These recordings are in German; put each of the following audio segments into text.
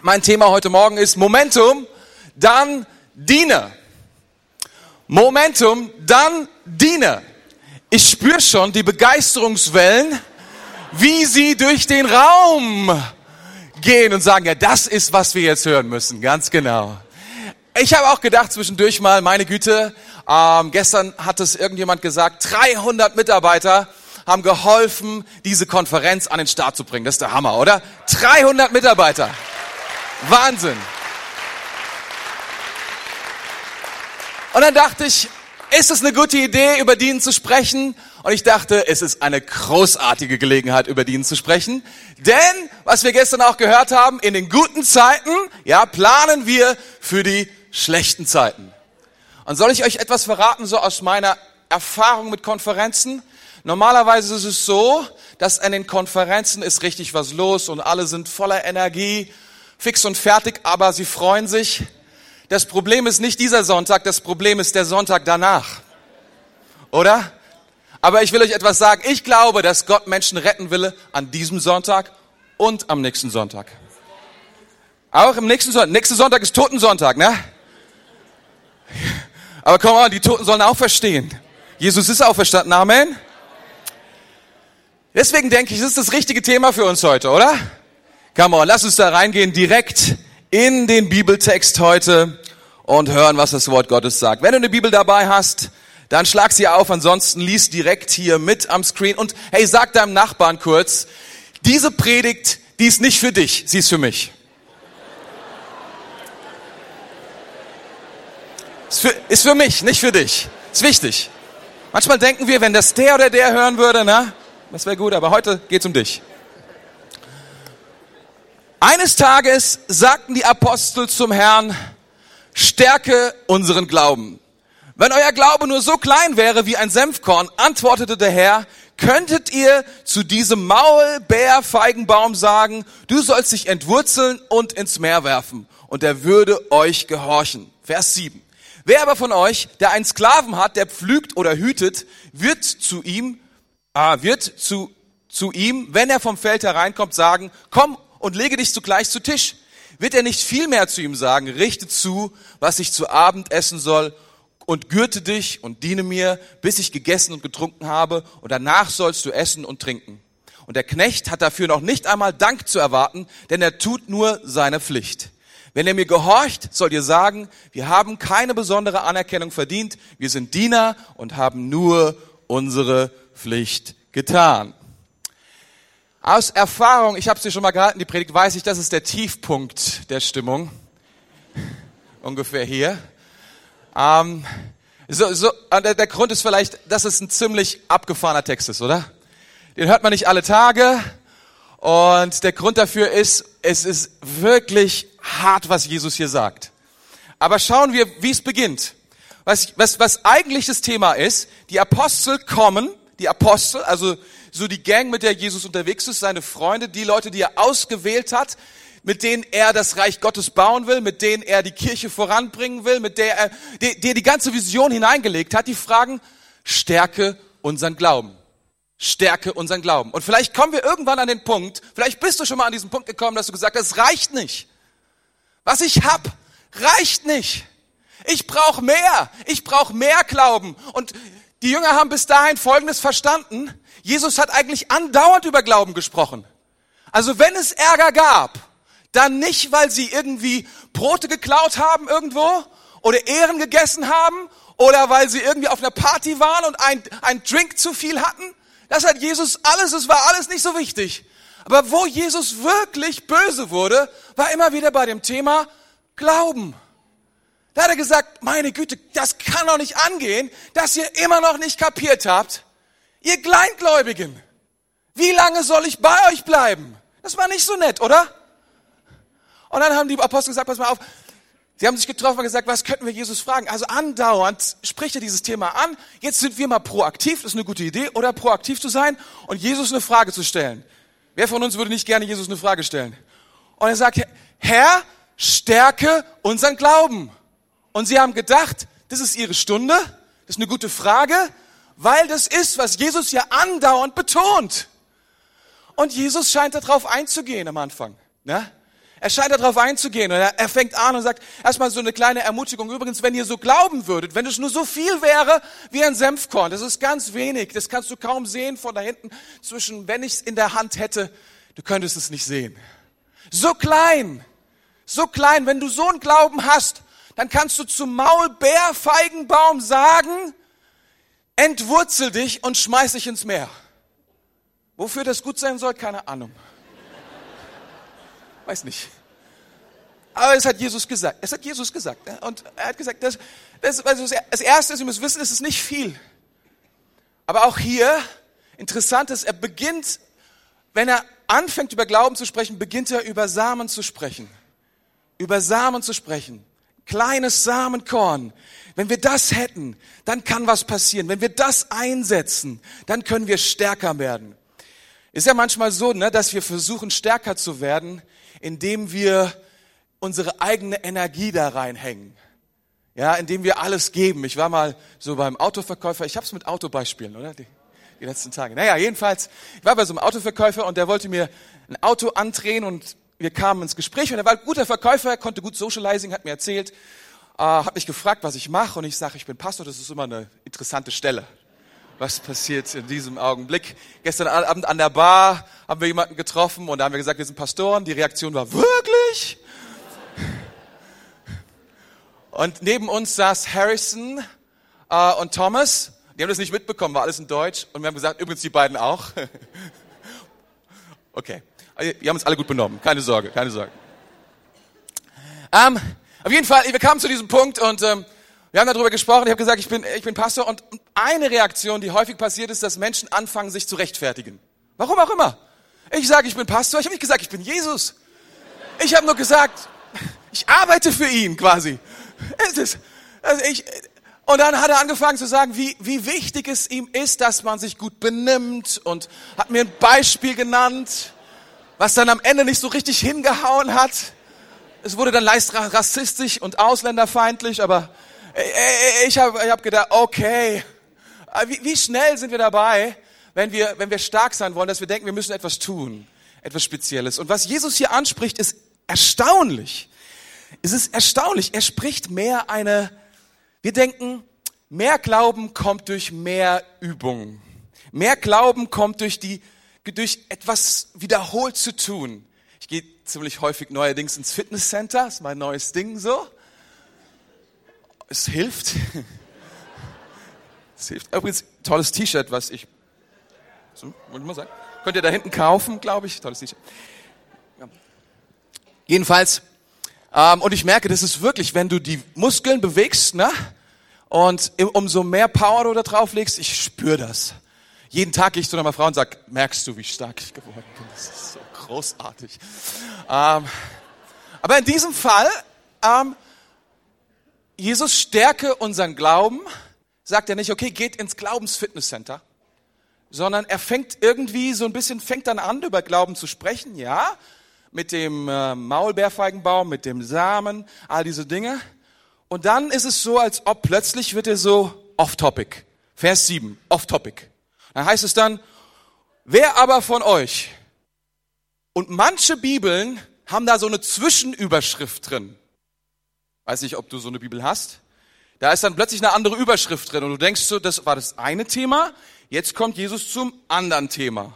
Mein Thema heute Morgen ist Momentum, dann Diener. Momentum, dann Diener. Ich spüre schon die Begeisterungswellen, wie sie durch den Raum gehen und sagen, ja, das ist, was wir jetzt hören müssen, ganz genau. Ich habe auch gedacht zwischendurch mal, meine Güte, ähm, gestern hat es irgendjemand gesagt, 300 Mitarbeiter haben geholfen, diese Konferenz an den Start zu bringen. Das ist der Hammer, oder? 300 Mitarbeiter. Wahnsinn. Und dann dachte ich, ist es eine gute Idee, über Dienen zu sprechen? Und ich dachte, es ist eine großartige Gelegenheit, über Dienen zu sprechen. Denn, was wir gestern auch gehört haben, in den guten Zeiten, ja, planen wir für die schlechten Zeiten. Und soll ich euch etwas verraten, so aus meiner Erfahrung mit Konferenzen? Normalerweise ist es so, dass an den Konferenzen ist richtig was los und alle sind voller Energie, fix und fertig, aber sie freuen sich. Das Problem ist nicht dieser Sonntag, das Problem ist der Sonntag danach. Oder? Aber ich will euch etwas sagen. Ich glaube, dass Gott Menschen retten will an diesem Sonntag und am nächsten Sonntag. Auch im nächsten Sonntag. Nächster Sonntag ist Totensonntag, ne? Aber komm mal, die Toten sollen auch verstehen. Jesus ist auferstanden. Amen. Deswegen denke ich, das ist das richtige Thema für uns heute, oder? Come on, lass uns da reingehen direkt in den Bibeltext heute und hören, was das Wort Gottes sagt. Wenn du eine Bibel dabei hast, dann schlag sie auf, ansonsten lies direkt hier mit am Screen und hey, sag deinem Nachbarn kurz, diese Predigt, die ist nicht für dich, sie ist für mich. Ist für, ist für mich, nicht für dich. Ist wichtig. Manchmal denken wir, wenn das der oder der hören würde, na, das wäre gut, aber heute geht's um dich. Eines Tages sagten die Apostel zum Herrn, stärke unseren Glauben. Wenn euer Glaube nur so klein wäre wie ein Senfkorn, antwortete der Herr, könntet ihr zu diesem Maulbeerfeigenbaum sagen, du sollst dich entwurzeln und ins Meer werfen, und er würde euch gehorchen. Vers 7. Wer aber von euch, der einen Sklaven hat, der pflügt oder hütet, wird zu ihm ah, wird zu, zu ihm, wenn er vom Feld hereinkommt, sagen, komm und lege dich zugleich zu Tisch. Wird er nicht viel mehr zu ihm sagen, richte zu, was ich zu Abend essen soll und gürte dich und diene mir, bis ich gegessen und getrunken habe und danach sollst du essen und trinken. Und der Knecht hat dafür noch nicht einmal Dank zu erwarten, denn er tut nur seine Pflicht. Wenn er mir gehorcht, soll ihr sagen, wir haben keine besondere Anerkennung verdient, wir sind Diener und haben nur unsere Pflicht getan. Aus Erfahrung, ich habe es schon mal gehalten, die Predigt, weiß ich, das ist der Tiefpunkt der Stimmung. Ungefähr hier. Ähm, so, so, der, der Grund ist vielleicht, dass es ein ziemlich abgefahrener Text ist, oder? Den hört man nicht alle Tage. Und der Grund dafür ist, es ist wirklich hart, was Jesus hier sagt. Aber schauen wir, wie es beginnt. Was, was, was eigentlich das Thema ist, die Apostel kommen die Apostel, also so die Gang, mit der Jesus unterwegs ist, seine Freunde, die Leute, die er ausgewählt hat, mit denen er das Reich Gottes bauen will, mit denen er die Kirche voranbringen will, mit der er die, die, die ganze Vision hineingelegt hat, die fragen, stärke unseren Glauben. Stärke unseren Glauben. Und vielleicht kommen wir irgendwann an den Punkt, vielleicht bist du schon mal an diesen Punkt gekommen, dass du gesagt hast, es reicht nicht. Was ich hab, reicht nicht. Ich brauche mehr. Ich brauche mehr Glauben. Und die Jünger haben bis dahin Folgendes verstanden. Jesus hat eigentlich andauernd über Glauben gesprochen. Also wenn es Ärger gab, dann nicht, weil sie irgendwie Brote geklaut haben irgendwo oder Ehren gegessen haben oder weil sie irgendwie auf einer Party waren und ein, ein Drink zu viel hatten. Das hat Jesus alles, es war alles nicht so wichtig. Aber wo Jesus wirklich böse wurde, war immer wieder bei dem Thema Glauben. Da hat er gesagt, meine Güte, das kann doch nicht angehen, dass ihr immer noch nicht kapiert habt. Ihr Kleingläubigen, wie lange soll ich bei euch bleiben? Das war nicht so nett, oder? Und dann haben die Apostel gesagt, pass mal auf, Sie haben sich getroffen und gesagt, was könnten wir Jesus fragen? Also andauernd spricht er dieses Thema an. Jetzt sind wir mal proaktiv, das ist eine gute Idee, oder proaktiv zu sein und Jesus eine Frage zu stellen. Wer von uns würde nicht gerne Jesus eine Frage stellen? Und er sagt, Herr, stärke unseren Glauben. Und sie haben gedacht, das ist ihre Stunde, das ist eine gute Frage, weil das ist, was Jesus ja andauernd betont. Und Jesus scheint darauf einzugehen am Anfang. Ne? Er scheint darauf einzugehen und er, er fängt an und sagt erstmal so eine kleine Ermutigung. Übrigens, wenn ihr so glauben würdet, wenn es nur so viel wäre wie ein Senfkorn, das ist ganz wenig, das kannst du kaum sehen von da hinten zwischen, wenn ich es in der Hand hätte, du könntest es nicht sehen. So klein, so klein, wenn du so einen Glauben hast, dann kannst du zum Maulbeerfeigenbaum sagen, entwurzel dich und schmeiß dich ins Meer. Wofür das gut sein soll, keine Ahnung. Weiß nicht. Aber es hat Jesus gesagt. Es hat Jesus gesagt. Und er hat gesagt, das, das, also das Erste, Sie müssen wissen, es ist nicht viel. Aber auch hier, interessant ist, er beginnt, wenn er anfängt über Glauben zu sprechen, beginnt er über Samen zu sprechen. Über Samen zu sprechen. Kleines Samenkorn. Wenn wir das hätten, dann kann was passieren. Wenn wir das einsetzen, dann können wir stärker werden. Ist ja manchmal so, ne, dass wir versuchen, stärker zu werden, indem wir unsere eigene Energie da reinhängen. Ja, indem wir alles geben. Ich war mal so beim Autoverkäufer, ich habe es mit Autobeispielen, oder? Die, die letzten Tage. Naja, jedenfalls, ich war bei so einem Autoverkäufer und der wollte mir ein Auto andrehen und wir kamen ins Gespräch und er war ein guter Verkäufer, konnte gut Socializing, hat mir erzählt, äh, hat mich gefragt, was ich mache und ich sage, ich bin Pastor, das ist immer eine interessante Stelle was passiert in diesem Augenblick. Gestern Abend an der Bar haben wir jemanden getroffen und da haben wir gesagt, wir sind Pastoren. Die Reaktion war wirklich? Und neben uns saß Harrison äh, und Thomas. Die haben das nicht mitbekommen, war alles in Deutsch. Und wir haben gesagt, übrigens die beiden auch. okay, wir haben uns alle gut benommen. Keine Sorge, keine Sorge. Ähm, auf jeden Fall, wir kamen zu diesem Punkt und ähm, wir haben darüber gesprochen, ich habe gesagt, ich bin, ich bin Pastor und eine Reaktion, die häufig passiert ist, dass Menschen anfangen, sich zu rechtfertigen. Warum auch immer. Ich sage, ich bin Pastor, ich habe nicht gesagt, ich bin Jesus. Ich habe nur gesagt, ich arbeite für ihn quasi. Es ist, also ich, und dann hat er angefangen zu sagen, wie, wie wichtig es ihm ist, dass man sich gut benimmt und hat mir ein Beispiel genannt, was dann am Ende nicht so richtig hingehauen hat. Es wurde dann leicht rassistisch und ausländerfeindlich, aber ich habe ich hab gedacht, okay, wie, wie schnell sind wir dabei, wenn wir, wenn wir stark sein wollen, dass wir denken, wir müssen etwas tun, etwas Spezielles. Und was Jesus hier anspricht, ist erstaunlich. Es ist erstaunlich. Er spricht mehr eine, wir denken, mehr Glauben kommt durch mehr Übung. Mehr Glauben kommt durch die, durch etwas wiederholt zu tun. Ich gehe ziemlich häufig neuerdings ins Fitnesscenter, ist mein neues Ding so es hilft. Es hilft. Übrigens, tolles T-Shirt, was ich, so, wollte ich mal sagen, könnt ihr da hinten kaufen, glaube ich. Tolles T-Shirt. Ja. Jedenfalls, ähm, und ich merke, das ist wirklich, wenn du die Muskeln bewegst, ne? Und umso mehr Power du da drauf legst, ich spüre das. Jeden Tag gehe ich zu einer Frau und sage, merkst du, wie stark ich geworden bin? Das ist so großartig. Ähm, aber in diesem Fall ähm, Jesus stärke unseren Glauben, sagt er nicht, okay, geht ins Glaubensfitnesscenter, sondern er fängt irgendwie so ein bisschen, fängt dann an, über Glauben zu sprechen, ja, mit dem äh, Maulbeerfeigenbaum, mit dem Samen, all diese Dinge. Und dann ist es so, als ob plötzlich wird er so off-topic. Vers 7, off-topic. Dann heißt es dann, wer aber von euch, und manche Bibeln haben da so eine Zwischenüberschrift drin. Weiß nicht, ob du so eine Bibel hast. Da ist dann plötzlich eine andere Überschrift drin und du denkst so, das war das eine Thema, jetzt kommt Jesus zum anderen Thema.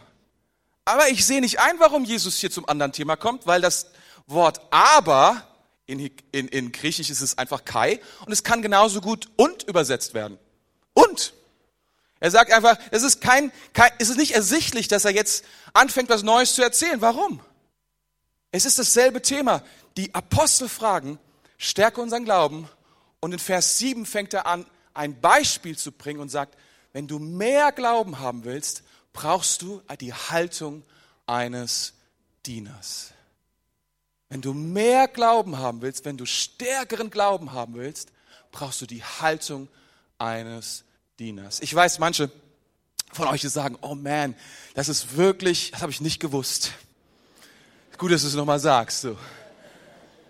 Aber ich sehe nicht ein, warum Jesus hier zum anderen Thema kommt, weil das Wort aber, in, in, in Griechisch ist es einfach kai, und es kann genauso gut und übersetzt werden. Und. Er sagt einfach, es ist kein, kein, es ist nicht ersichtlich, dass er jetzt anfängt, was Neues zu erzählen. Warum? Es ist dasselbe Thema. Die Apostel fragen, stärke unseren Glauben. Und in Vers 7 fängt er an, ein Beispiel zu bringen und sagt, wenn du mehr Glauben haben willst, brauchst du die Haltung eines Dieners. Wenn du mehr Glauben haben willst, wenn du stärkeren Glauben haben willst, brauchst du die Haltung eines Dieners. Ich weiß, manche von euch sagen, oh man, das ist wirklich, das habe ich nicht gewusst. Gut, dass du es nochmal sagst. So.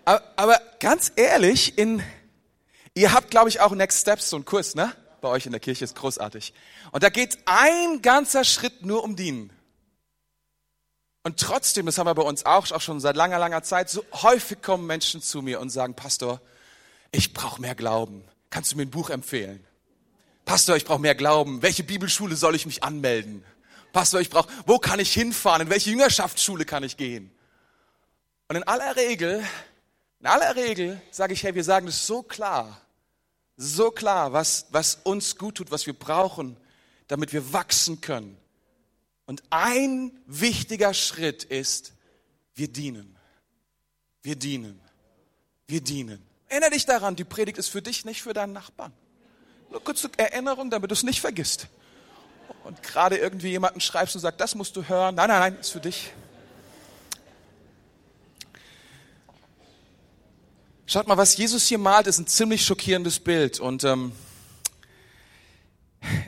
Aber, aber ganz ehrlich, in, ihr habt, glaube ich, auch Next Steps, so einen Kurs, ne? Bei euch in der Kirche ist großartig. Und da geht ein ganzer Schritt nur um Dienen. Und trotzdem, das haben wir bei uns auch, auch schon seit langer, langer Zeit, so häufig kommen Menschen zu mir und sagen, Pastor, ich brauche mehr Glauben. Kannst du mir ein Buch empfehlen? Pastor, ich brauche mehr Glauben. Welche Bibelschule soll ich mich anmelden? Pastor, ich brauche, wo kann ich hinfahren? In welche Jüngerschaftsschule kann ich gehen? Und in aller Regel, in aller Regel sage ich, hey, wir sagen das so klar, so klar, was, was uns gut tut, was wir brauchen, damit wir wachsen können. Und ein wichtiger Schritt ist, wir dienen. Wir dienen. Wir dienen. Erinnere dich daran, die Predigt ist für dich, nicht für deinen Nachbarn. Nur kurze Erinnerung, damit du es nicht vergisst. Und gerade irgendwie jemanden schreibst und sagst, das musst du hören. Nein, nein, nein, ist für dich. Schaut mal, was Jesus hier malt, ist ein ziemlich schockierendes Bild. Und ähm,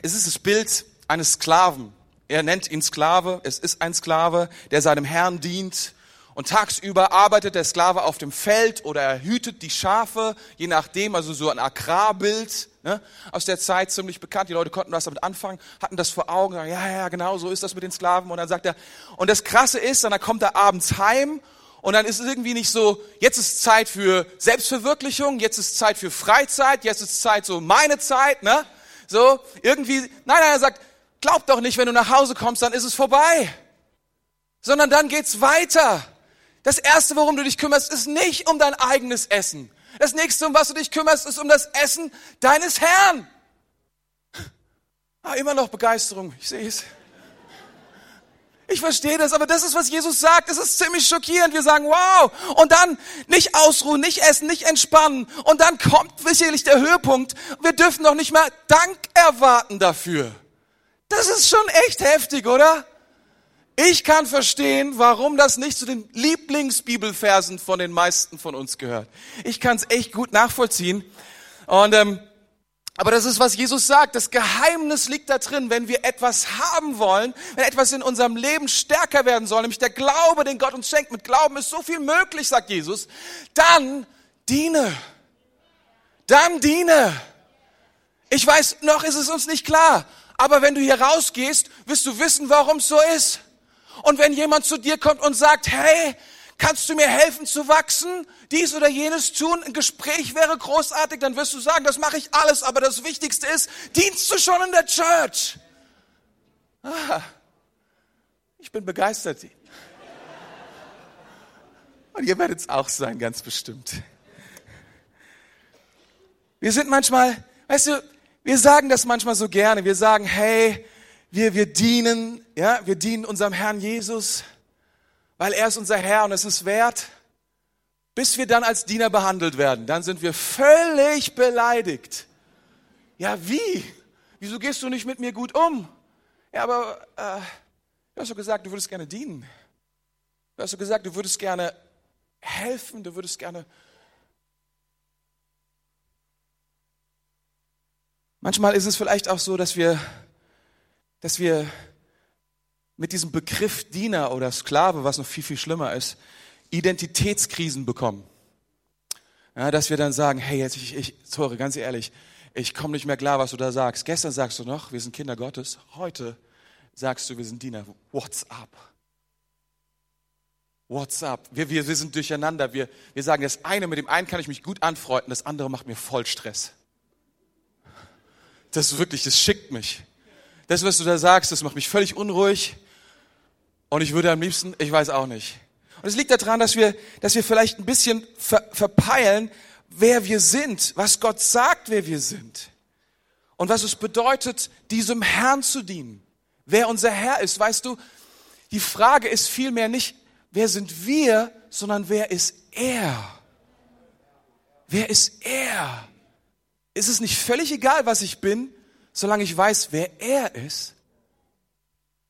es ist das Bild eines Sklaven. Er nennt ihn Sklave. Es ist ein Sklave, der seinem Herrn dient. Und tagsüber arbeitet der Sklave auf dem Feld oder er hütet die Schafe, je nachdem, also so ein Agrarbild ne, aus der Zeit ziemlich bekannt. Die Leute konnten was damit anfangen, hatten das vor Augen, ja, ja, genau, so ist das mit den Sklaven. Und dann sagt er, und das Krasse ist, dann kommt er abends heim und dann ist es irgendwie nicht so, jetzt ist Zeit für Selbstverwirklichung, jetzt ist Zeit für Freizeit, jetzt ist Zeit so meine Zeit, ne? So, irgendwie, nein, nein, er sagt, glaub doch nicht, wenn du nach Hause kommst, dann ist es vorbei. Sondern dann geht's weiter. Das erste, worum du dich kümmerst, ist nicht um dein eigenes Essen. Das nächste, um was du dich kümmerst, ist um das Essen deines Herrn. Ah, immer noch Begeisterung, ich sehe es. Ich verstehe das, aber das ist, was Jesus sagt. Das ist ziemlich schockierend. Wir sagen, wow. Und dann nicht ausruhen, nicht essen, nicht entspannen. Und dann kommt sicherlich der Höhepunkt. Wir dürfen doch nicht mal Dank erwarten dafür. Das ist schon echt heftig, oder? Ich kann verstehen, warum das nicht zu den Lieblingsbibelversen von den meisten von uns gehört. Ich kann es echt gut nachvollziehen. Und ähm, aber das ist, was Jesus sagt. Das Geheimnis liegt da drin, wenn wir etwas haben wollen, wenn etwas in unserem Leben stärker werden soll, nämlich der Glaube, den Gott uns schenkt. Mit Glauben ist so viel möglich, sagt Jesus. Dann diene. Dann diene. Ich weiß, noch ist es uns nicht klar. Aber wenn du hier rausgehst, wirst du wissen, warum es so ist. Und wenn jemand zu dir kommt und sagt, hey, kannst du mir helfen zu wachsen, dies oder jenes tun, ein Gespräch wäre großartig, dann wirst du sagen, das mache ich alles, aber das Wichtigste ist, dienst du schon in der Church? Ah, ich bin begeistert. Und ihr werdet es auch sein, ganz bestimmt. Wir sind manchmal, weißt du, wir sagen das manchmal so gerne. Wir sagen, hey, wir, wir dienen, ja, wir dienen unserem Herrn Jesus, weil er ist unser Herr und es ist wert, bis wir dann als Diener behandelt werden. Dann sind wir völlig beleidigt. Ja, wie? Wieso gehst du nicht mit mir gut um? Ja, aber äh, du hast doch gesagt, du würdest gerne dienen. Du hast doch gesagt, du würdest gerne helfen, du würdest gerne. Manchmal ist es vielleicht auch so, dass wir dass wir mit diesem Begriff Diener oder Sklave, was noch viel, viel schlimmer ist, Identitätskrisen bekommen. Ja, dass wir dann sagen, hey, jetzt ich, ich sorry, ganz ehrlich, ich komme nicht mehr klar, was du da sagst. Gestern sagst du noch, wir sind Kinder Gottes. Heute sagst du, wir sind Diener. What's up? What's up? Wir, wir, wir sind durcheinander. Wir, wir sagen, das eine, mit dem einen kann ich mich gut anfreunden, das andere macht mir voll Stress. Das ist wirklich, das schickt mich das, was du da sagst, das macht mich völlig unruhig. Und ich würde am liebsten, ich weiß auch nicht. Und es liegt daran, dass wir, dass wir vielleicht ein bisschen ver, verpeilen, wer wir sind, was Gott sagt, wer wir sind. Und was es bedeutet, diesem Herrn zu dienen. Wer unser Herr ist, weißt du, die Frage ist vielmehr nicht, wer sind wir, sondern wer ist er? Wer ist er? Ist es nicht völlig egal, was ich bin? solange ich weiß, wer er ist,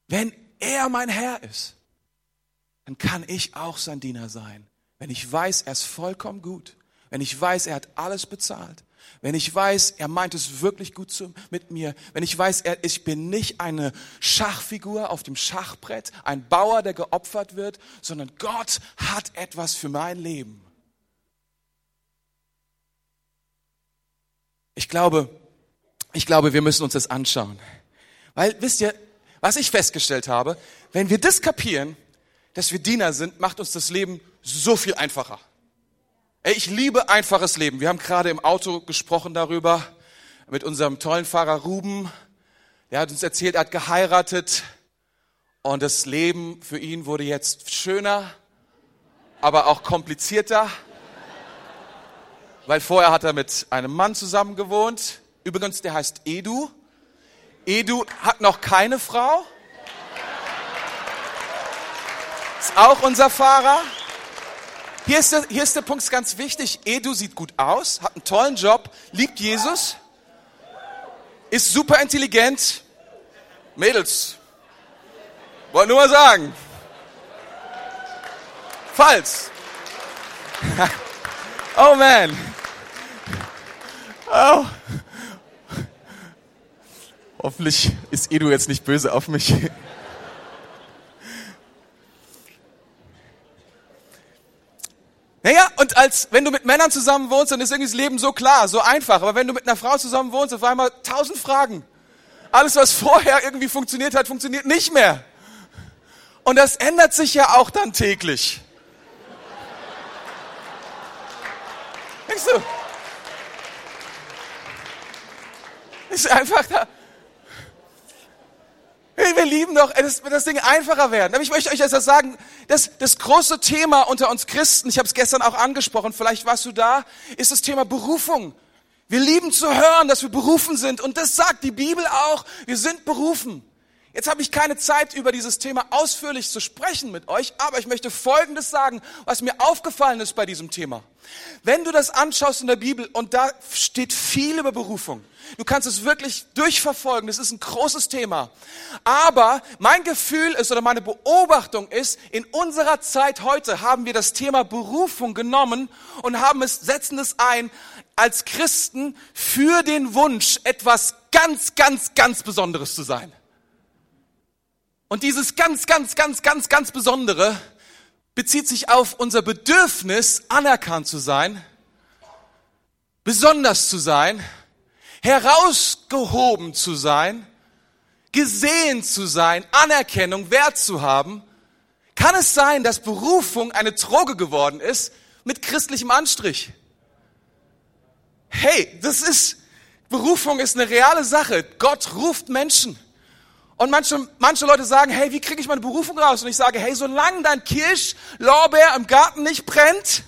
wenn er mein Herr ist, dann kann ich auch sein Diener sein. Wenn ich weiß, er ist vollkommen gut, wenn ich weiß, er hat alles bezahlt, wenn ich weiß, er meint es wirklich gut zu, mit mir, wenn ich weiß, er, ich bin nicht eine Schachfigur auf dem Schachbrett, ein Bauer, der geopfert wird, sondern Gott hat etwas für mein Leben. Ich glaube, ich glaube, wir müssen uns das anschauen. Weil, wisst ihr, was ich festgestellt habe, wenn wir das kapieren, dass wir Diener sind, macht uns das Leben so viel einfacher. Ey, ich liebe einfaches Leben. Wir haben gerade im Auto gesprochen darüber mit unserem tollen Fahrer Ruben. Er hat uns erzählt, er hat geheiratet und das Leben für ihn wurde jetzt schöner, aber auch komplizierter, weil vorher hat er mit einem Mann zusammen gewohnt. Übrigens, der heißt Edu. Edu hat noch keine Frau. Ist auch unser Fahrer. Hier ist, der, hier ist der Punkt ganz wichtig. Edu sieht gut aus, hat einen tollen Job, liebt Jesus, ist super intelligent. Mädels, wollte nur mal sagen. Falls. oh man. Oh. Hoffentlich ist Edu jetzt nicht böse auf mich. Naja, und als, wenn du mit Männern zusammen wohnst, dann ist irgendwie das Leben so klar, so einfach. Aber wenn du mit einer Frau zusammen wohnst, auf einmal tausend Fragen. Alles, was vorher irgendwie funktioniert hat, funktioniert nicht mehr. Und das ändert sich ja auch dann täglich. Denkst du? Ist einfach da. Wir lieben doch, dass das Ding einfacher werden. Aber ich möchte euch etwas sagen, das, das große Thema unter uns Christen, ich habe es gestern auch angesprochen, vielleicht warst du da, ist das Thema Berufung. Wir lieben zu hören, dass wir berufen sind. Und das sagt die Bibel auch, wir sind berufen. Jetzt habe ich keine Zeit, über dieses Thema ausführlich zu sprechen mit euch, aber ich möchte Folgendes sagen, was mir aufgefallen ist bei diesem Thema. Wenn du das anschaust in der Bibel und da steht viel über Berufung, du kannst es wirklich durchverfolgen, das ist ein großes Thema. Aber mein Gefühl ist oder meine Beobachtung ist, in unserer Zeit heute haben wir das Thema Berufung genommen und haben es, setzen es ein als Christen für den Wunsch, etwas ganz, ganz, ganz Besonderes zu sein. Und dieses ganz, ganz, ganz, ganz, ganz Besondere bezieht sich auf unser Bedürfnis, anerkannt zu sein, besonders zu sein, herausgehoben zu sein, gesehen zu sein, Anerkennung, Wert zu haben. Kann es sein, dass Berufung eine Droge geworden ist mit christlichem Anstrich? Hey, das ist, Berufung ist eine reale Sache. Gott ruft Menschen. Und manche, manche Leute sagen, hey, wie kriege ich meine Berufung raus? Und ich sage, hey, solange dein Kirschlorbeer im Garten nicht brennt,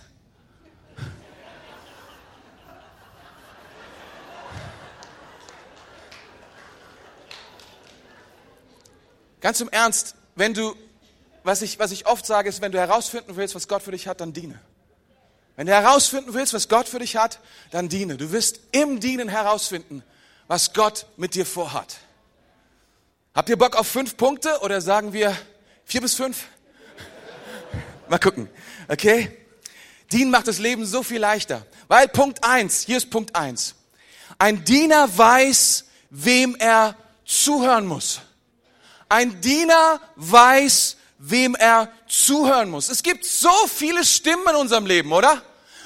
Ganz im Ernst, wenn du, was ich, was ich oft sage, ist, wenn du herausfinden willst, was Gott für dich hat, dann diene. Wenn du herausfinden willst, was Gott für dich hat, dann diene. Du wirst im Dienen herausfinden, was Gott mit dir vorhat. Habt ihr Bock auf fünf Punkte oder sagen wir vier bis fünf? Mal gucken. Okay? Dienen macht das Leben so viel leichter. Weil Punkt eins, hier ist Punkt eins. Ein Diener weiß, wem er zuhören muss. Ein Diener weiß, wem er zuhören muss. Es gibt so viele Stimmen in unserem Leben, oder?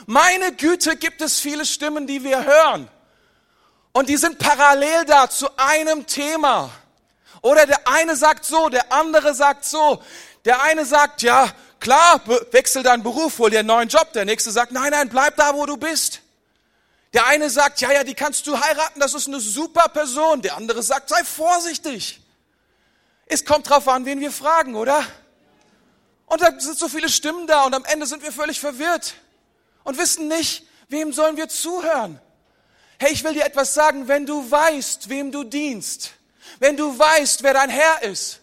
Meine Güte, gibt es viele Stimmen, die wir hören. Und die sind parallel da zu einem Thema. Oder der eine sagt so, der andere sagt so. Der eine sagt, ja, klar, wechsel deinen Beruf, hol dir einen neuen Job. Der nächste sagt, nein, nein, bleib da, wo du bist. Der eine sagt, ja, ja, die kannst du heiraten, das ist eine super Person. Der andere sagt, sei vorsichtig. Es kommt drauf an, wen wir fragen, oder? Und da sind so viele Stimmen da und am Ende sind wir völlig verwirrt und wissen nicht, wem sollen wir zuhören. Hey, ich will dir etwas sagen, wenn du weißt, wem du dienst, wenn du weißt, wer dein Herr ist,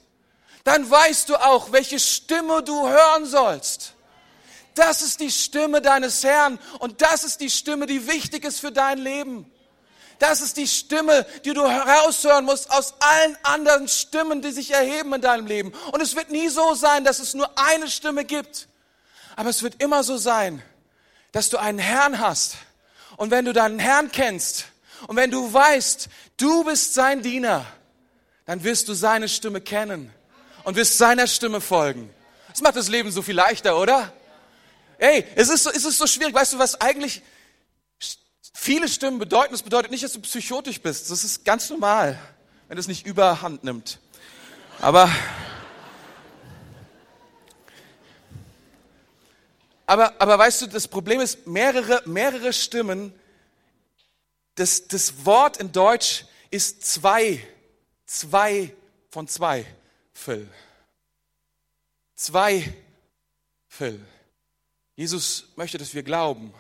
dann weißt du auch, welche Stimme du hören sollst. Das ist die Stimme deines Herrn und das ist die Stimme, die wichtig ist für dein Leben. Das ist die Stimme, die du heraushören musst aus allen anderen Stimmen, die sich erheben in deinem Leben. Und es wird nie so sein, dass es nur eine Stimme gibt. Aber es wird immer so sein, dass du einen Herrn hast. Und wenn du deinen Herrn kennst und wenn du weißt, du bist sein Diener, dann wirst du seine Stimme kennen und wirst seiner Stimme folgen. Das macht das Leben so viel leichter, oder? Ey, es ist so, es ist so schwierig. Weißt du, was eigentlich viele Stimmen bedeuten? Das bedeutet nicht, dass du psychotisch bist. Das ist ganz normal, wenn es nicht überhand nimmt. Aber Aber, aber weißt du, das Problem ist, mehrere, mehrere Stimmen, das, das Wort in Deutsch ist zwei, zwei von zwei, Phil. Zwei, Phil. Jesus möchte, dass wir glauben,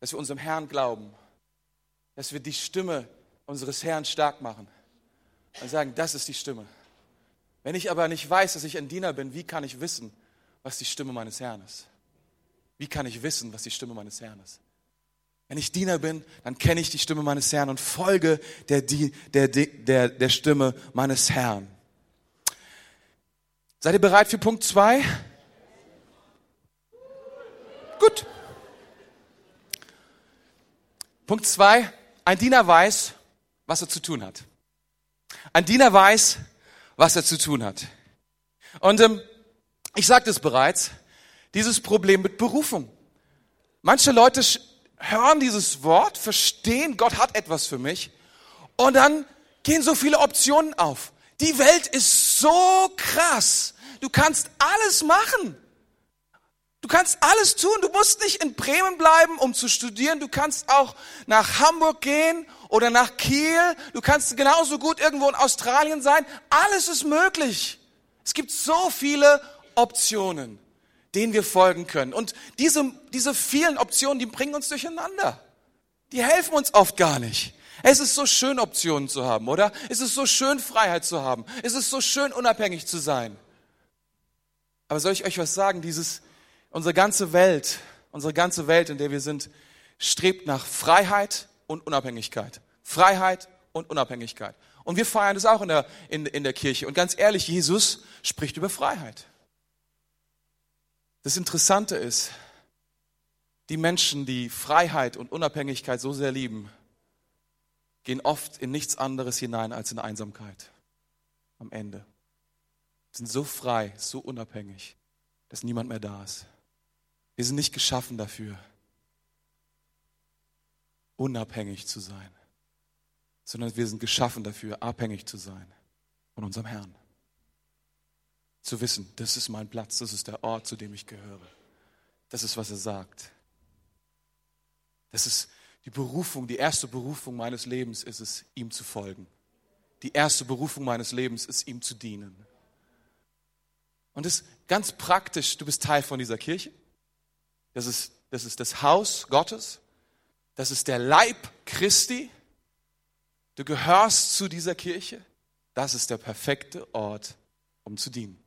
dass wir unserem Herrn glauben, dass wir die Stimme unseres Herrn stark machen und sagen, das ist die Stimme. Wenn ich aber nicht weiß, dass ich ein Diener bin, wie kann ich wissen, was die Stimme meines Herrn ist? Wie kann ich wissen, was die Stimme meines Herrn ist? Wenn ich Diener bin, dann kenne ich die Stimme meines Herrn und folge der, der, der, der Stimme meines Herrn. Seid ihr bereit für Punkt zwei? Gut. Punkt zwei. Ein Diener weiß, was er zu tun hat. Ein Diener weiß, was er zu tun hat. Und ähm, ich sagte es bereits, dieses Problem mit Berufung. Manche Leute hören dieses Wort, verstehen, Gott hat etwas für mich und dann gehen so viele Optionen auf. Die Welt ist so krass. Du kannst alles machen. Du kannst alles tun. Du musst nicht in Bremen bleiben, um zu studieren. Du kannst auch nach Hamburg gehen oder nach Kiel. Du kannst genauso gut irgendwo in Australien sein. Alles ist möglich. Es gibt so viele Optionen, denen wir folgen können. Und diese, diese vielen Optionen, die bringen uns durcheinander. Die helfen uns oft gar nicht. Es ist so schön, Optionen zu haben, oder? Es ist so schön, Freiheit zu haben. Es ist so schön, unabhängig zu sein. Aber soll ich euch was sagen? Dieses, Unsere ganze Welt, unsere ganze Welt, in der wir sind, strebt nach Freiheit und Unabhängigkeit. Freiheit und Unabhängigkeit. Und wir feiern das auch in der, in, in der Kirche. Und ganz ehrlich, Jesus spricht über Freiheit. Das Interessante ist, die Menschen, die Freiheit und Unabhängigkeit so sehr lieben, gehen oft in nichts anderes hinein als in Einsamkeit. Am Ende. Sind so frei, so unabhängig, dass niemand mehr da ist. Wir sind nicht geschaffen dafür, unabhängig zu sein, sondern wir sind geschaffen dafür, abhängig zu sein von unserem Herrn. Zu wissen, das ist mein Platz, das ist der Ort, zu dem ich gehöre. Das ist, was er sagt. Das ist die Berufung, die erste Berufung meines Lebens ist es, ihm zu folgen. Die erste Berufung meines Lebens ist, ihm zu dienen. Und das ist ganz praktisch, du bist Teil von dieser Kirche. Das ist, das ist das Haus Gottes. Das ist der Leib Christi. Du gehörst zu dieser Kirche. Das ist der perfekte Ort, um zu dienen.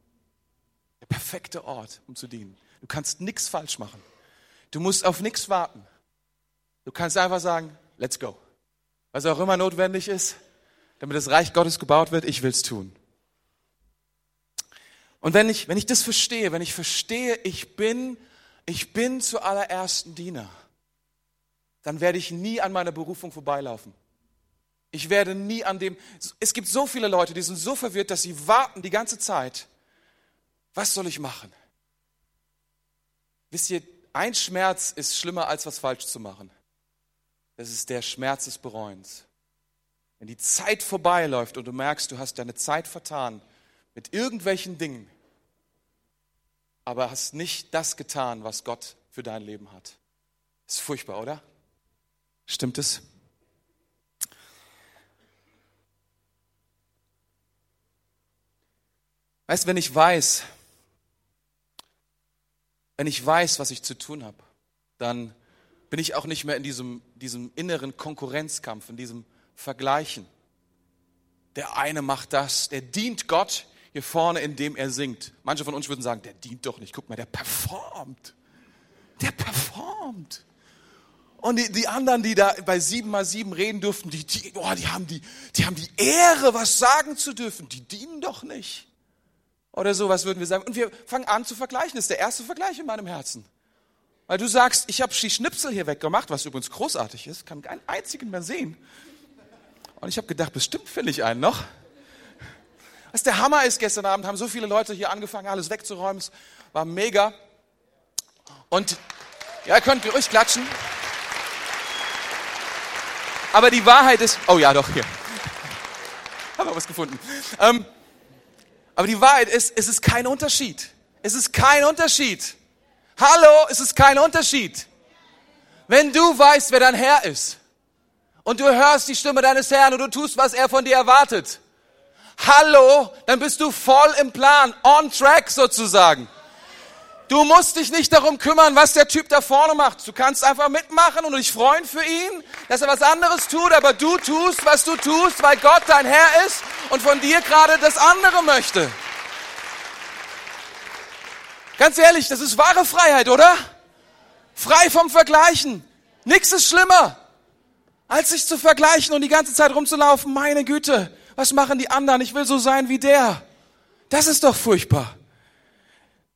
Der perfekte Ort, um zu dienen. Du kannst nichts falsch machen. Du musst auf nichts warten. Du kannst einfach sagen, let's go. Was auch immer notwendig ist, damit das Reich Gottes gebaut wird, ich will es tun. Und wenn ich, wenn ich das verstehe, wenn ich verstehe, ich bin ich bin zuallererst ein Diener, dann werde ich nie an meiner Berufung vorbeilaufen. Ich werde nie an dem, es gibt so viele Leute, die sind so verwirrt, dass sie warten die ganze Zeit. Was soll ich machen? Wisst ihr, ein Schmerz ist schlimmer, als was falsch zu machen. Das ist der Schmerz des Bereuens. Wenn die Zeit vorbeiläuft und du merkst, du hast deine Zeit vertan mit irgendwelchen Dingen, aber hast nicht das getan, was Gott für dein Leben hat. Ist furchtbar, oder? Stimmt es? Weißt, wenn ich weiß, wenn ich weiß, was ich zu tun habe, dann bin ich auch nicht mehr in diesem, diesem inneren Konkurrenzkampf, in diesem Vergleichen. Der eine macht das, der dient Gott, hier vorne, indem er singt. Manche von uns würden sagen, der dient doch nicht. Guck mal, der performt. Der performt. Und die, die anderen, die da bei sieben mal sieben reden durften, die, die, oh, die, haben die, die haben die Ehre, was sagen zu dürfen. Die dienen doch nicht. Oder so, was würden wir sagen. Und wir fangen an zu vergleichen. Das ist der erste Vergleich in meinem Herzen. Weil du sagst, ich habe die Schnipsel hier weggemacht, was übrigens großartig ist, kann keinen einzigen mehr sehen. Und ich habe gedacht, bestimmt finde ich einen noch. Was der Hammer ist, gestern Abend haben so viele Leute hier angefangen, alles wegzuräumen. Es war mega. Und ja, ihr könnt ruhig klatschen. Aber die Wahrheit ist, oh ja, doch, hier. Haben wir was gefunden. Ähm, aber die Wahrheit ist, es ist kein Unterschied. Es ist kein Unterschied. Hallo, es ist kein Unterschied. Wenn du weißt, wer dein Herr ist und du hörst die Stimme deines Herrn und du tust, was er von dir erwartet, hallo, dann bist du voll im Plan, on track sozusagen. Du musst dich nicht darum kümmern, was der Typ da vorne macht. Du kannst einfach mitmachen und dich freuen für ihn, dass er was anderes tut, aber du tust, was du tust, weil Gott dein Herr ist und von dir gerade das andere möchte. Ganz ehrlich, das ist wahre Freiheit, oder? Frei vom Vergleichen. Nichts ist schlimmer, als sich zu vergleichen und die ganze Zeit rumzulaufen. Meine Güte, was machen die anderen? Ich will so sein wie der. Das ist doch furchtbar.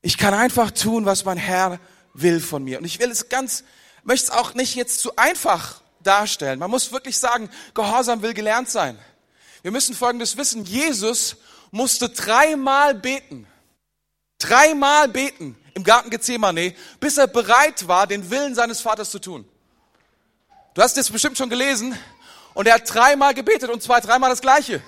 Ich kann einfach tun, was mein Herr will von mir. Und ich will es ganz, möchte es auch nicht jetzt zu einfach darstellen. Man muss wirklich sagen, Gehorsam will gelernt sein. Wir müssen Folgendes wissen. Jesus musste dreimal beten. Dreimal beten im Garten Gethsemane, bis er bereit war, den Willen seines Vaters zu tun. Du hast es bestimmt schon gelesen. Und er hat dreimal gebetet und zwar dreimal das Gleiche.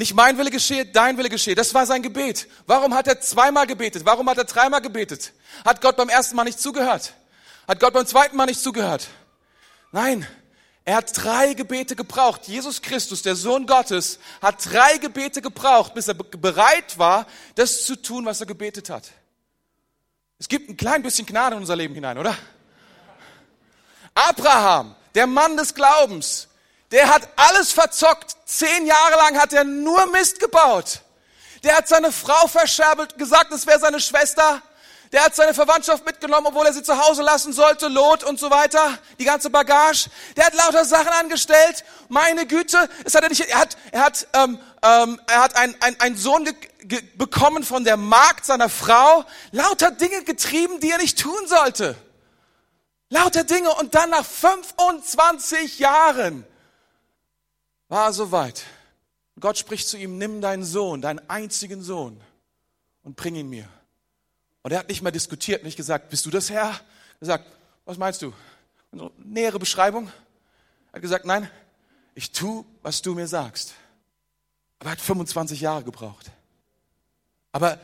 Nicht mein Wille geschehe, dein Wille geschehe. Das war sein Gebet. Warum hat er zweimal gebetet? Warum hat er dreimal gebetet? Hat Gott beim ersten Mal nicht zugehört? Hat Gott beim zweiten Mal nicht zugehört? Nein, er hat drei Gebete gebraucht. Jesus Christus, der Sohn Gottes, hat drei Gebete gebraucht, bis er bereit war, das zu tun, was er gebetet hat. Es gibt ein klein bisschen Gnade in unser Leben hinein, oder? Abraham, der Mann des Glaubens, der hat alles verzockt. Zehn Jahre lang hat er nur Mist gebaut. Der hat seine Frau verscherbelt, gesagt, es wäre seine Schwester. Der hat seine Verwandtschaft mitgenommen, obwohl er sie zu Hause lassen sollte, Lot und so weiter, die ganze Bagage. Der hat lauter Sachen angestellt. Meine Güte, es hat er nicht. Er hat, er hat, ähm, ähm, er hat einen ein Sohn bekommen von der Magd seiner Frau. Lauter Dinge getrieben, die er nicht tun sollte. Lauter Dinge. Und dann nach 25 Jahren war soweit. Gott spricht zu ihm, nimm deinen Sohn, deinen einzigen Sohn und bring ihn mir. Und er hat nicht mehr diskutiert, nicht gesagt, bist du das Herr? Er gesagt, was meinst du? So, nähere Beschreibung. Er hat gesagt, nein, ich tu, was du mir sagst. Aber er hat 25 Jahre gebraucht. Aber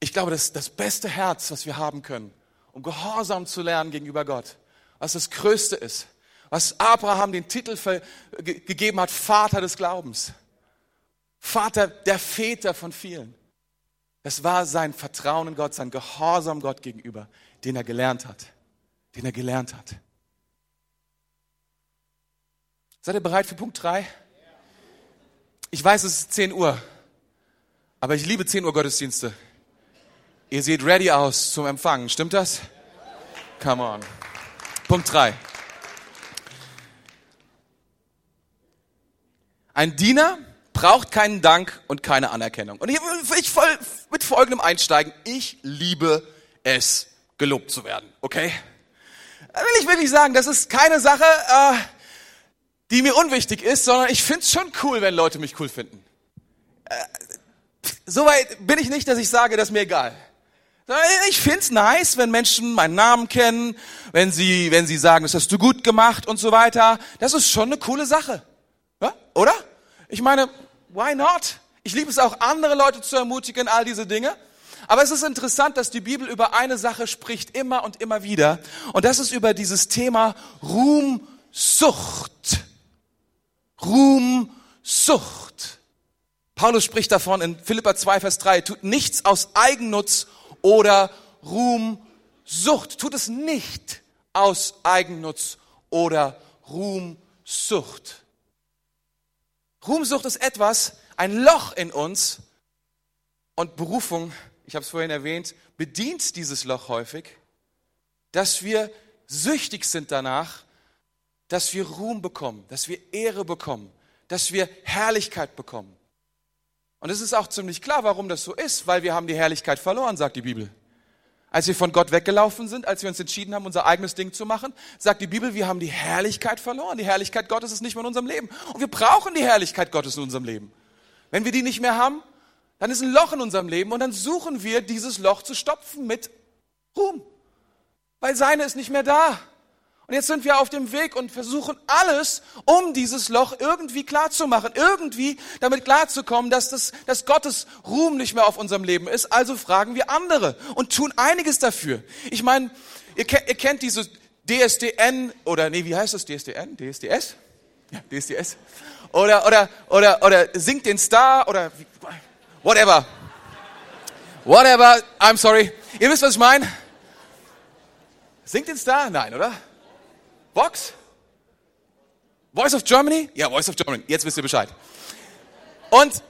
ich glaube, das das beste Herz, was wir haben können, um gehorsam zu lernen gegenüber Gott, was das Größte ist, was Abraham den Titel gegeben hat, Vater des Glaubens. Vater der Väter von vielen. Das war sein Vertrauen in Gott, sein Gehorsam Gott gegenüber, den er gelernt hat. Den er gelernt hat. Seid ihr bereit für Punkt 3? Ich weiß, es ist 10 Uhr, aber ich liebe 10 Uhr Gottesdienste. Ihr seht ready aus zum Empfangen, stimmt das? Come on. Punkt 3. Ein Diener braucht keinen Dank und keine Anerkennung. Und hier will ich voll mit folgendem einsteigen. Ich liebe es, gelobt zu werden. Okay? Da will ich wirklich sagen, das ist keine Sache, äh, die mir unwichtig ist, sondern ich finde es schon cool, wenn Leute mich cool finden. Äh, Soweit bin ich nicht, dass ich sage, das ist mir egal. Ich find's nice, wenn Menschen meinen Namen kennen, wenn sie, wenn sie sagen, das hast du gut gemacht und so weiter. Das ist schon eine coole Sache. Ja? Oder? Ich meine, why not? Ich liebe es auch, andere Leute zu ermutigen, all diese Dinge. Aber es ist interessant, dass die Bibel über eine Sache spricht, immer und immer wieder. Und das ist über dieses Thema Ruhmsucht. Ruhmsucht. Paulus spricht davon in Philippa 2, Vers 3, tut nichts aus Eigennutz oder Ruhmsucht. Tut es nicht aus Eigennutz oder Ruhmsucht. Ruhmsucht ist etwas, ein Loch in uns und Berufung, ich habe es vorhin erwähnt, bedient dieses Loch häufig, dass wir süchtig sind danach, dass wir Ruhm bekommen, dass wir Ehre bekommen, dass wir Herrlichkeit bekommen. Und es ist auch ziemlich klar, warum das so ist, weil wir haben die Herrlichkeit verloren, sagt die Bibel. Als wir von Gott weggelaufen sind, als wir uns entschieden haben, unser eigenes Ding zu machen, sagt die Bibel, wir haben die Herrlichkeit verloren. Die Herrlichkeit Gottes ist nicht mehr in unserem Leben. Und wir brauchen die Herrlichkeit Gottes in unserem Leben. Wenn wir die nicht mehr haben, dann ist ein Loch in unserem Leben und dann suchen wir, dieses Loch zu stopfen mit Ruhm. Weil seine ist nicht mehr da. Und jetzt sind wir auf dem Weg und versuchen alles, um dieses Loch irgendwie klarzumachen, irgendwie damit klarzukommen, dass, das, dass Gottes Ruhm nicht mehr auf unserem Leben ist. Also fragen wir andere und tun einiges dafür. Ich meine, ihr, ihr kennt diese DSDN oder nee, wie heißt das DSDN? DSDS? Ja, DSDS. Oder oder oder oder singt den Star oder whatever. Whatever. I'm sorry. Ihr wisst, was ich meine? Singt den Star? Nein, oder? Vox? Voice of Germany? Ja, Voice of Germany. Jetzt wisst ihr Bescheid. Und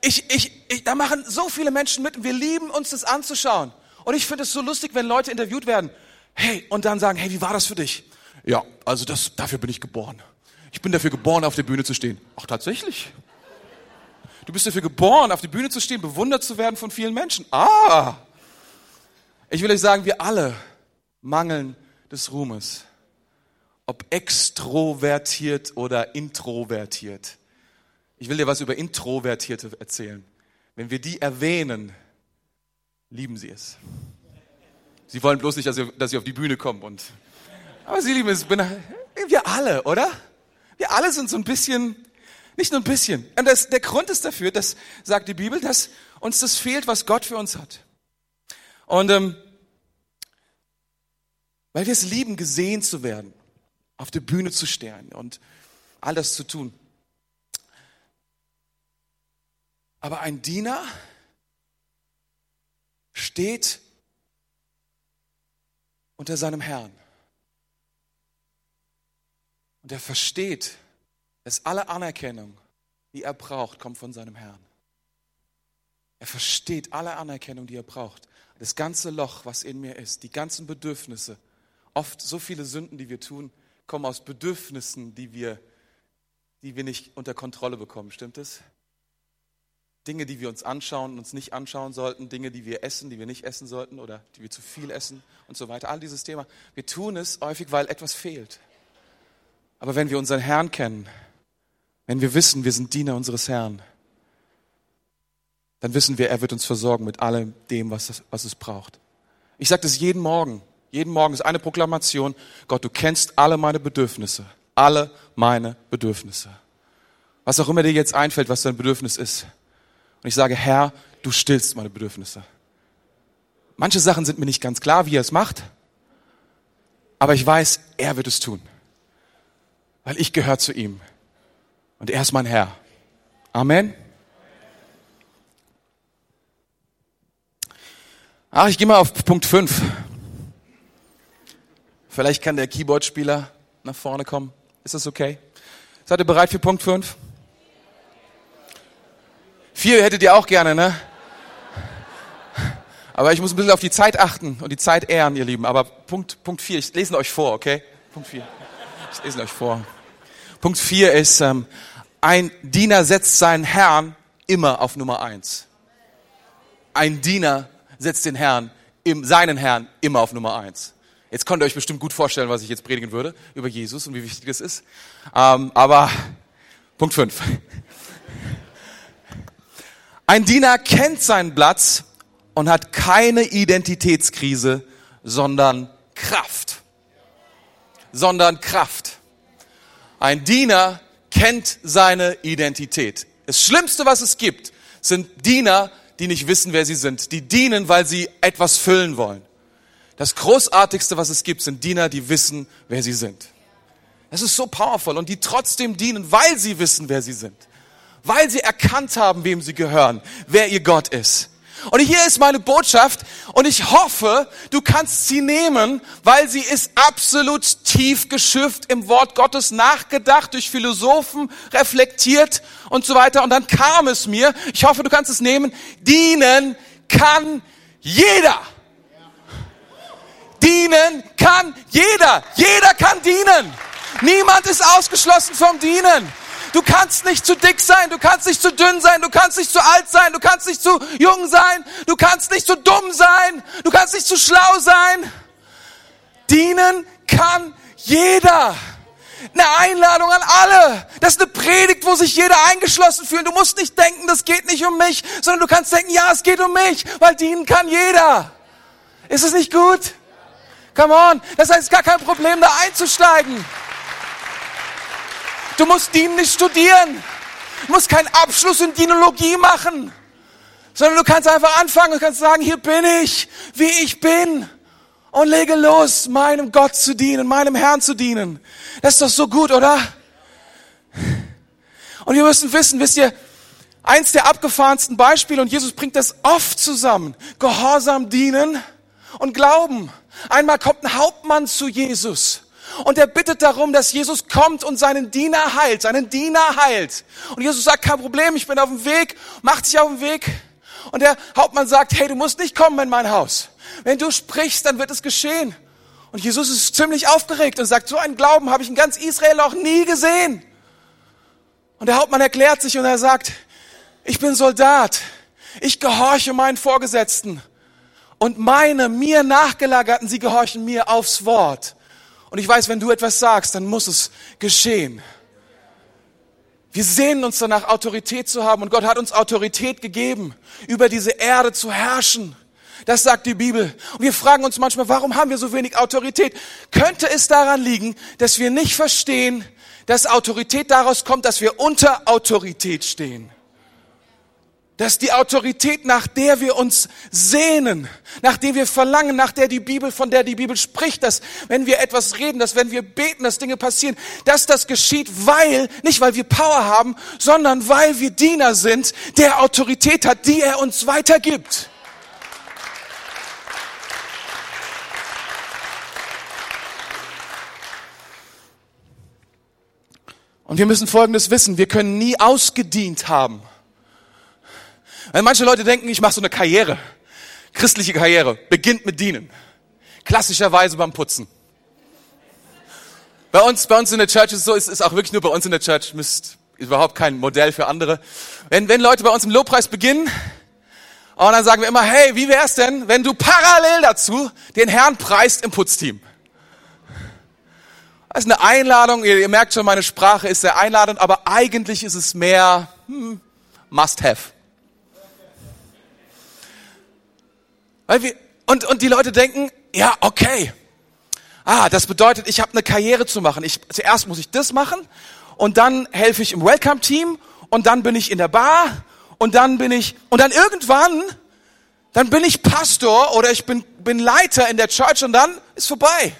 ich, ich, ich, da machen so viele Menschen mit und wir lieben uns das anzuschauen. Und ich finde es so lustig, wenn Leute interviewt werden. Hey, und dann sagen, hey, wie war das für dich? Ja, also das, dafür bin ich geboren. Ich bin dafür geboren, auf der Bühne zu stehen. Ach, tatsächlich? Du bist dafür geboren, auf der Bühne zu stehen, bewundert zu werden von vielen Menschen. Ah! Ich will euch sagen, wir alle mangeln des Ruhmes ob extrovertiert oder introvertiert. Ich will dir was über Introvertierte erzählen. Wenn wir die erwähnen, lieben sie es. Sie wollen bloß nicht, dass sie, dass sie auf die Bühne kommen. Und, aber sie lieben es. Wir alle, oder? Wir alle sind so ein bisschen, nicht nur ein bisschen. Und das, der Grund ist dafür, das sagt die Bibel, dass uns das fehlt, was Gott für uns hat. Und ähm, weil wir es lieben, gesehen zu werden auf der Bühne zu stehen und all das zu tun. Aber ein Diener steht unter seinem Herrn. Und er versteht, dass alle Anerkennung, die er braucht, kommt von seinem Herrn. Er versteht alle Anerkennung, die er braucht. Das ganze Loch, was in mir ist, die ganzen Bedürfnisse, oft so viele Sünden, die wir tun, kommen aus Bedürfnissen, die wir, die wir nicht unter Kontrolle bekommen. Stimmt es? Dinge, die wir uns anschauen und uns nicht anschauen sollten, Dinge, die wir essen, die wir nicht essen sollten oder die wir zu viel essen und so weiter. All dieses Thema. Wir tun es häufig, weil etwas fehlt. Aber wenn wir unseren Herrn kennen, wenn wir wissen, wir sind Diener unseres Herrn, dann wissen wir, er wird uns versorgen mit allem dem, was es, was es braucht. Ich sage das jeden Morgen. Jeden Morgen ist eine Proklamation, Gott, du kennst alle meine Bedürfnisse. Alle meine Bedürfnisse. Was auch immer dir jetzt einfällt, was dein Bedürfnis ist. Und ich sage, Herr, du stillst meine Bedürfnisse. Manche Sachen sind mir nicht ganz klar, wie er es macht, aber ich weiß, er wird es tun. Weil ich gehöre zu ihm. Und er ist mein Herr. Amen. Ach, ich gehe mal auf Punkt 5. Vielleicht kann der Keyboardspieler nach vorne kommen. Ist das okay? Seid ihr bereit für Punkt 5? Vier hättet ihr auch gerne, ne? Aber ich muss ein bisschen auf die Zeit achten und die Zeit ehren, ihr Lieben. Aber Punkt, Punkt 4, ich lese euch vor, okay? Punkt 4. Ich lese euch vor. Punkt 4 ist, ähm, ein Diener setzt seinen Herrn immer auf Nummer 1. Ein Diener setzt den Herrn, seinen Herrn immer auf Nummer 1. Jetzt könnt ihr euch bestimmt gut vorstellen, was ich jetzt predigen würde über Jesus und wie wichtig es ist. Ähm, aber Punkt 5. Ein Diener kennt seinen Platz und hat keine Identitätskrise, sondern Kraft. Sondern Kraft. Ein Diener kennt seine Identität. Das Schlimmste, was es gibt, sind Diener, die nicht wissen, wer sie sind. Die dienen, weil sie etwas füllen wollen. Das Großartigste, was es gibt, sind Diener, die wissen, wer sie sind. Das ist so powerful und die trotzdem dienen, weil sie wissen, wer sie sind. Weil sie erkannt haben, wem sie gehören, wer ihr Gott ist. Und hier ist meine Botschaft und ich hoffe, du kannst sie nehmen, weil sie ist absolut tief geschifft im Wort Gottes nachgedacht, durch Philosophen reflektiert und so weiter. Und dann kam es mir, ich hoffe, du kannst es nehmen, dienen kann jeder. Dienen kann jeder. Jeder kann dienen. Niemand ist ausgeschlossen vom Dienen. Du kannst nicht zu dick sein, du kannst nicht zu dünn sein, du kannst nicht zu alt sein, du kannst nicht zu jung sein, du kannst nicht zu dumm sein, du kannst nicht zu schlau sein. Dienen kann jeder. Eine Einladung an alle. Das ist eine Predigt, wo sich jeder eingeschlossen fühlt. Du musst nicht denken, das geht nicht um mich, sondern du kannst denken, ja, es geht um mich, weil dienen kann jeder. Ist es nicht gut? Come on. Das heißt, gar kein Problem, da einzusteigen. Du musst Dienen nicht studieren. Du musst keinen Abschluss in Dinologie machen. Sondern du kannst einfach anfangen und kannst sagen, hier bin ich, wie ich bin. Und lege los, meinem Gott zu dienen, meinem Herrn zu dienen. Das ist doch so gut, oder? Und wir müssen wissen, wisst ihr, eins der abgefahrensten Beispiele, und Jesus bringt das oft zusammen, Gehorsam dienen und Glauben. Einmal kommt ein Hauptmann zu Jesus und er bittet darum, dass Jesus kommt und seinen Diener heilt, seinen Diener heilt. Und Jesus sagt, kein Problem, ich bin auf dem Weg, macht sich auf den Weg. Und der Hauptmann sagt, hey, du musst nicht kommen in mein Haus. Wenn du sprichst, dann wird es geschehen. Und Jesus ist ziemlich aufgeregt und sagt, so einen Glauben habe ich in ganz Israel noch nie gesehen. Und der Hauptmann erklärt sich und er sagt, ich bin Soldat, ich gehorche meinen Vorgesetzten. Und meine mir nachgelagerten, sie gehorchen mir aufs Wort. Und ich weiß, wenn du etwas sagst, dann muss es geschehen. Wir sehnen uns danach, Autorität zu haben. Und Gott hat uns Autorität gegeben, über diese Erde zu herrschen. Das sagt die Bibel. Und wir fragen uns manchmal, warum haben wir so wenig Autorität? Könnte es daran liegen, dass wir nicht verstehen, dass Autorität daraus kommt, dass wir unter Autorität stehen? Dass die Autorität, nach der wir uns sehnen, nach der wir verlangen, nach der die Bibel, von der die Bibel spricht, dass wenn wir etwas reden, dass wenn wir beten, dass Dinge passieren, dass das geschieht, weil, nicht weil wir Power haben, sondern weil wir Diener sind, der Autorität hat, die er uns weitergibt. Und wir müssen Folgendes wissen, wir können nie ausgedient haben. Weil manche Leute denken, ich mache so eine Karriere, christliche Karriere, beginnt mit Dienen. Klassischerweise beim Putzen. Bei uns, bei uns in der Church ist es so, es ist auch wirklich nur bei uns in der Church, müsst überhaupt kein Modell für andere. Wenn, wenn Leute bei uns im Lobpreis beginnen, und dann sagen wir immer, hey, wie wär's denn, wenn du parallel dazu den Herrn preist im Putzteam? Das ist eine Einladung, ihr, ihr merkt schon, meine Sprache ist sehr einladend, aber eigentlich ist es mehr hm, must have. Weil wir, und, und die Leute denken, ja, okay. Ah, das bedeutet, ich habe eine Karriere zu machen. Ich, zuerst muss ich das machen und dann helfe ich im Welcome-Team und dann bin ich in der Bar und dann bin ich, und dann irgendwann, dann bin ich Pastor oder ich bin, bin Leiter in der Church und dann ist vorbei.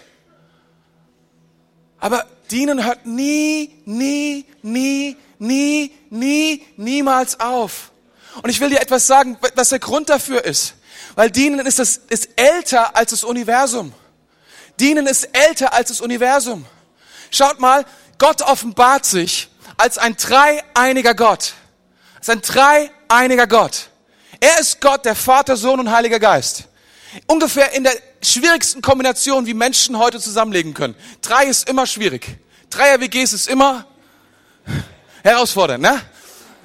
Aber dienen hört nie, nie, nie, nie, nie, niemals auf. Und ich will dir etwas sagen, was der Grund dafür ist. Weil dienen ist, das, ist älter als das Universum. Dienen ist älter als das Universum. Schaut mal, Gott offenbart sich als ein dreieiniger Gott. Als ein dreieiniger Gott. Er ist Gott, der Vater, Sohn und Heiliger Geist. Ungefähr in der schwierigsten Kombination, wie Menschen heute zusammenlegen können. Drei ist immer schwierig. Dreier-WGs ist immer herausfordernd, ne?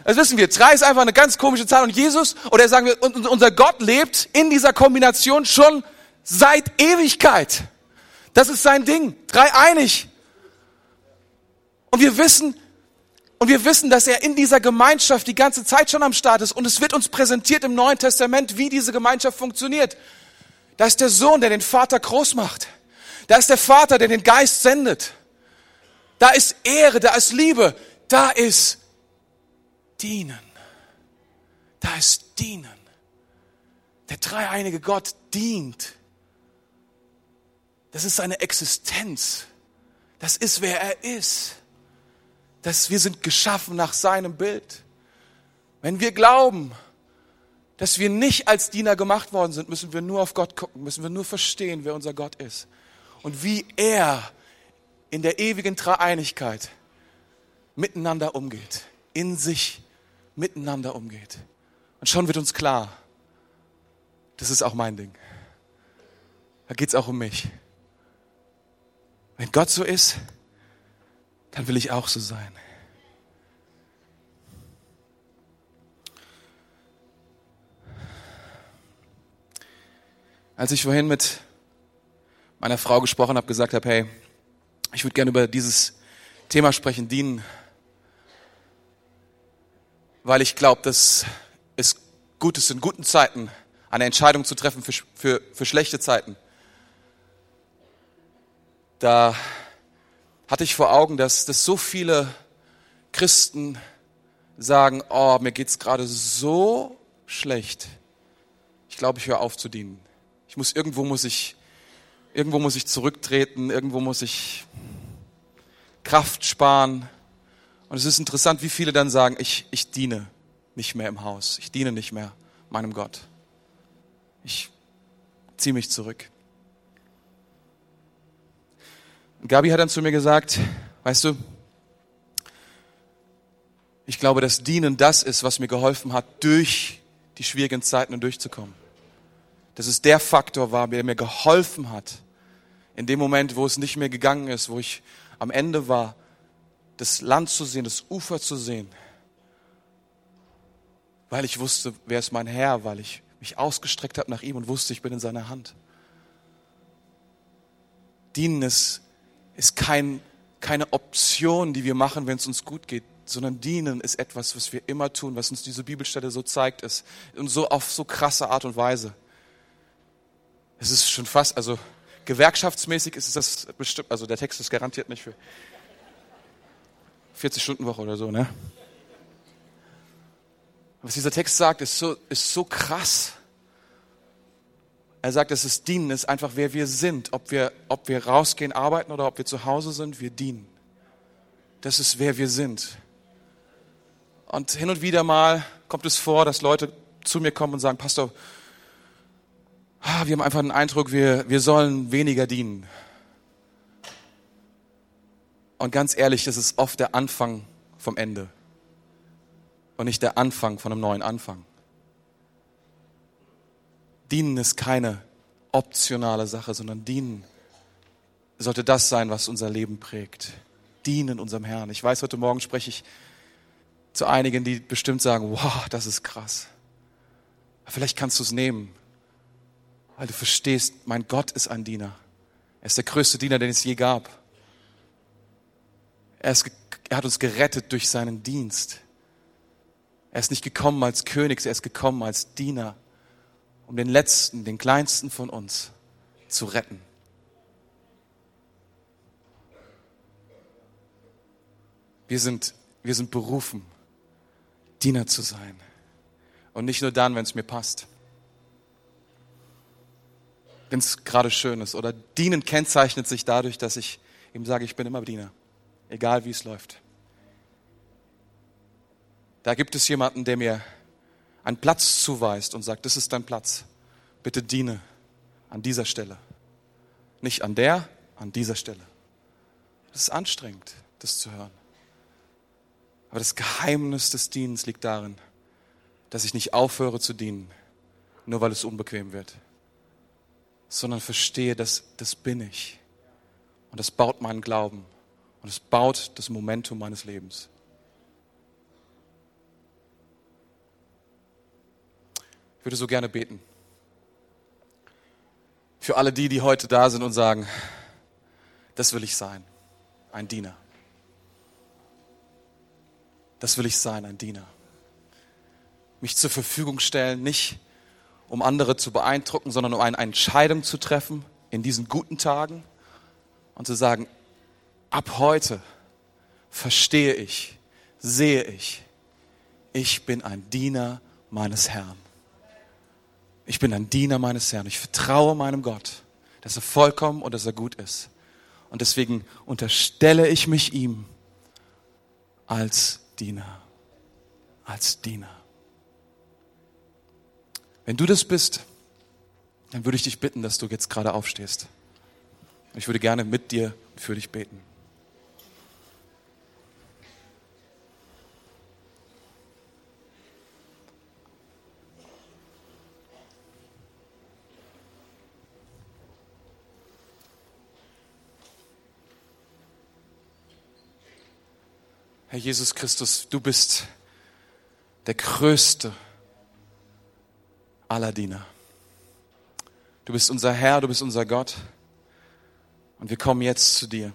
Das wissen wir. Drei ist einfach eine ganz komische Zahl. Und Jesus, oder sagen wir, unser Gott lebt in dieser Kombination schon seit Ewigkeit. Das ist sein Ding. Dreieinig. Und wir wissen, und wir wissen, dass er in dieser Gemeinschaft die ganze Zeit schon am Start ist. Und es wird uns präsentiert im Neuen Testament, wie diese Gemeinschaft funktioniert. Da ist der Sohn, der den Vater groß macht. Da ist der Vater, der den Geist sendet. Da ist Ehre, da ist Liebe, da ist dienen. Da ist dienen. Der dreieinige Gott dient. Das ist seine Existenz. Das ist, wer er ist. Das, wir sind geschaffen nach seinem Bild. Wenn wir glauben, dass wir nicht als Diener gemacht worden sind, müssen wir nur auf Gott gucken, müssen wir nur verstehen, wer unser Gott ist und wie er in der ewigen Dreieinigkeit miteinander umgeht, in sich miteinander umgeht. Und schon wird uns klar, das ist auch mein Ding. Da geht es auch um mich. Wenn Gott so ist, dann will ich auch so sein. Als ich vorhin mit meiner Frau gesprochen habe, gesagt habe, hey, ich würde gerne über dieses Thema sprechen, dienen, weil ich glaube, dass es gut ist, in guten Zeiten eine Entscheidung zu treffen für, für, für schlechte Zeiten. da hatte ich vor Augen, dass, dass so viele Christen sagen, oh, mir geht's gerade so schlecht. Ich glaube, ich höre auf zu dienen. Ich muss irgendwo muss ich irgendwo muss ich zurücktreten, irgendwo muss ich Kraft sparen. Und es ist interessant, wie viele dann sagen, ich, ich diene nicht mehr im Haus. Ich diene nicht mehr meinem Gott. Ich ziehe mich zurück. Und Gabi hat dann zu mir gesagt, weißt du, ich glaube, dass Dienen das ist, was mir geholfen hat, durch die schwierigen Zeiten durchzukommen. Dass es der Faktor war, der mir geholfen hat, in dem Moment, wo es nicht mehr gegangen ist, wo ich am Ende war, das Land zu sehen, das Ufer zu sehen, weil ich wusste, wer ist mein Herr, weil ich mich ausgestreckt habe nach ihm und wusste, ich bin in seiner Hand. Dienen ist, ist kein, keine Option, die wir machen, wenn es uns gut geht, sondern dienen ist etwas, was wir immer tun, was uns diese Bibelstelle so zeigt ist und so auf so krasse Art und Weise. Es ist schon fast, also gewerkschaftsmäßig ist es das bestimmt, also der Text ist garantiert nicht für 40 Stunden Woche oder so, ne? Was dieser Text sagt, ist so, ist so krass. Er sagt, dass es Dienen ist einfach, wer wir sind. Ob wir, ob wir rausgehen, arbeiten oder ob wir zu Hause sind, wir dienen. Das ist, wer wir sind. Und hin und wieder mal kommt es vor, dass Leute zu mir kommen und sagen, Pastor, ah, wir haben einfach den Eindruck, wir, wir sollen weniger dienen. Und ganz ehrlich, das ist oft der Anfang vom Ende und nicht der Anfang von einem neuen Anfang. Dienen ist keine optionale Sache, sondern dienen sollte das sein, was unser Leben prägt. Dienen unserem Herrn. Ich weiß, heute Morgen spreche ich zu einigen, die bestimmt sagen, wow, das ist krass. Vielleicht kannst du es nehmen, weil du verstehst, mein Gott ist ein Diener. Er ist der größte Diener, den es je gab. Er, ist, er hat uns gerettet durch seinen Dienst. Er ist nicht gekommen als König, er ist gekommen als Diener, um den Letzten, den Kleinsten von uns zu retten. Wir sind, wir sind berufen, Diener zu sein. Und nicht nur dann, wenn es mir passt. Wenn es gerade schön ist. Oder Dienen kennzeichnet sich dadurch, dass ich ihm sage, ich bin immer Diener. Egal wie es läuft. Da gibt es jemanden, der mir einen Platz zuweist und sagt, das ist dein Platz. Bitte diene an dieser Stelle. Nicht an der, an dieser Stelle. Das ist anstrengend, das zu hören. Aber das Geheimnis des Dienens liegt darin, dass ich nicht aufhöre zu dienen, nur weil es unbequem wird, sondern verstehe, dass das bin ich. Und das baut meinen Glauben und es baut das Momentum meines Lebens. Ich würde so gerne beten. Für alle die, die heute da sind und sagen, das will ich sein, ein Diener. Das will ich sein, ein Diener. Mich zur Verfügung stellen, nicht um andere zu beeindrucken, sondern um eine Entscheidung zu treffen in diesen guten Tagen und zu sagen, ab heute verstehe ich, sehe ich, ich bin ein Diener meines Herrn. Ich bin ein Diener meines Herrn. Ich vertraue meinem Gott, dass er vollkommen und dass er gut ist. Und deswegen unterstelle ich mich ihm als Diener. Als Diener. Wenn du das bist, dann würde ich dich bitten, dass du jetzt gerade aufstehst. Ich würde gerne mit dir für dich beten. Herr Jesus Christus, du bist der größte aller Diener. Du bist unser Herr, du bist unser Gott. Und wir kommen jetzt zu dir.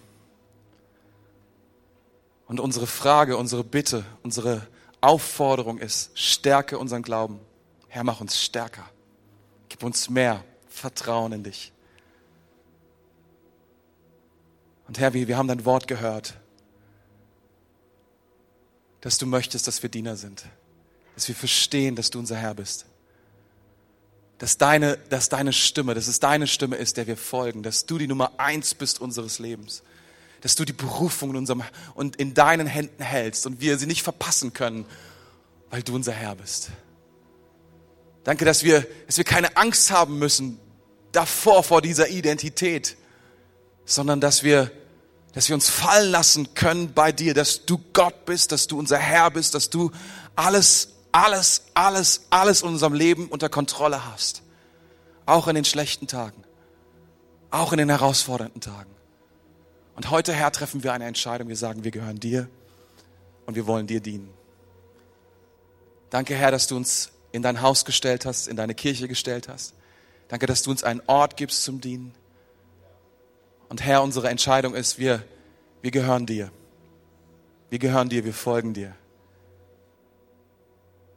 Und unsere Frage, unsere Bitte, unsere Aufforderung ist, stärke unseren Glauben. Herr, mach uns stärker. Gib uns mehr Vertrauen in dich. Und Herr, wir, wir haben dein Wort gehört, dass du möchtest, dass wir Diener sind, dass wir verstehen, dass du unser Herr bist. Dass deine, dass deine Stimme, dass es deine Stimme ist, der wir folgen, dass du die Nummer eins bist unseres Lebens, dass du die Berufung in unserem und in deinen Händen hältst und wir sie nicht verpassen können, weil du unser Herr bist. Danke, dass wir, dass wir keine Angst haben müssen davor, vor dieser Identität, sondern dass wir, dass wir uns fallen lassen können bei dir, dass du Gott bist, dass du unser Herr bist, dass du alles alles, alles, alles in unserem Leben unter Kontrolle hast. Auch in den schlechten Tagen. Auch in den herausfordernden Tagen. Und heute, Herr, treffen wir eine Entscheidung. Wir sagen, wir gehören dir und wir wollen dir dienen. Danke, Herr, dass du uns in dein Haus gestellt hast, in deine Kirche gestellt hast. Danke, dass du uns einen Ort gibst zum Dienen. Und Herr, unsere Entscheidung ist, wir, wir gehören dir. Wir gehören dir, wir folgen dir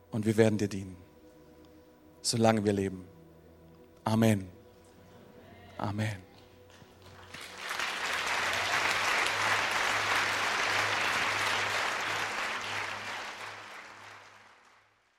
und wir werden dir dienen, solange wir leben. Amen. Amen.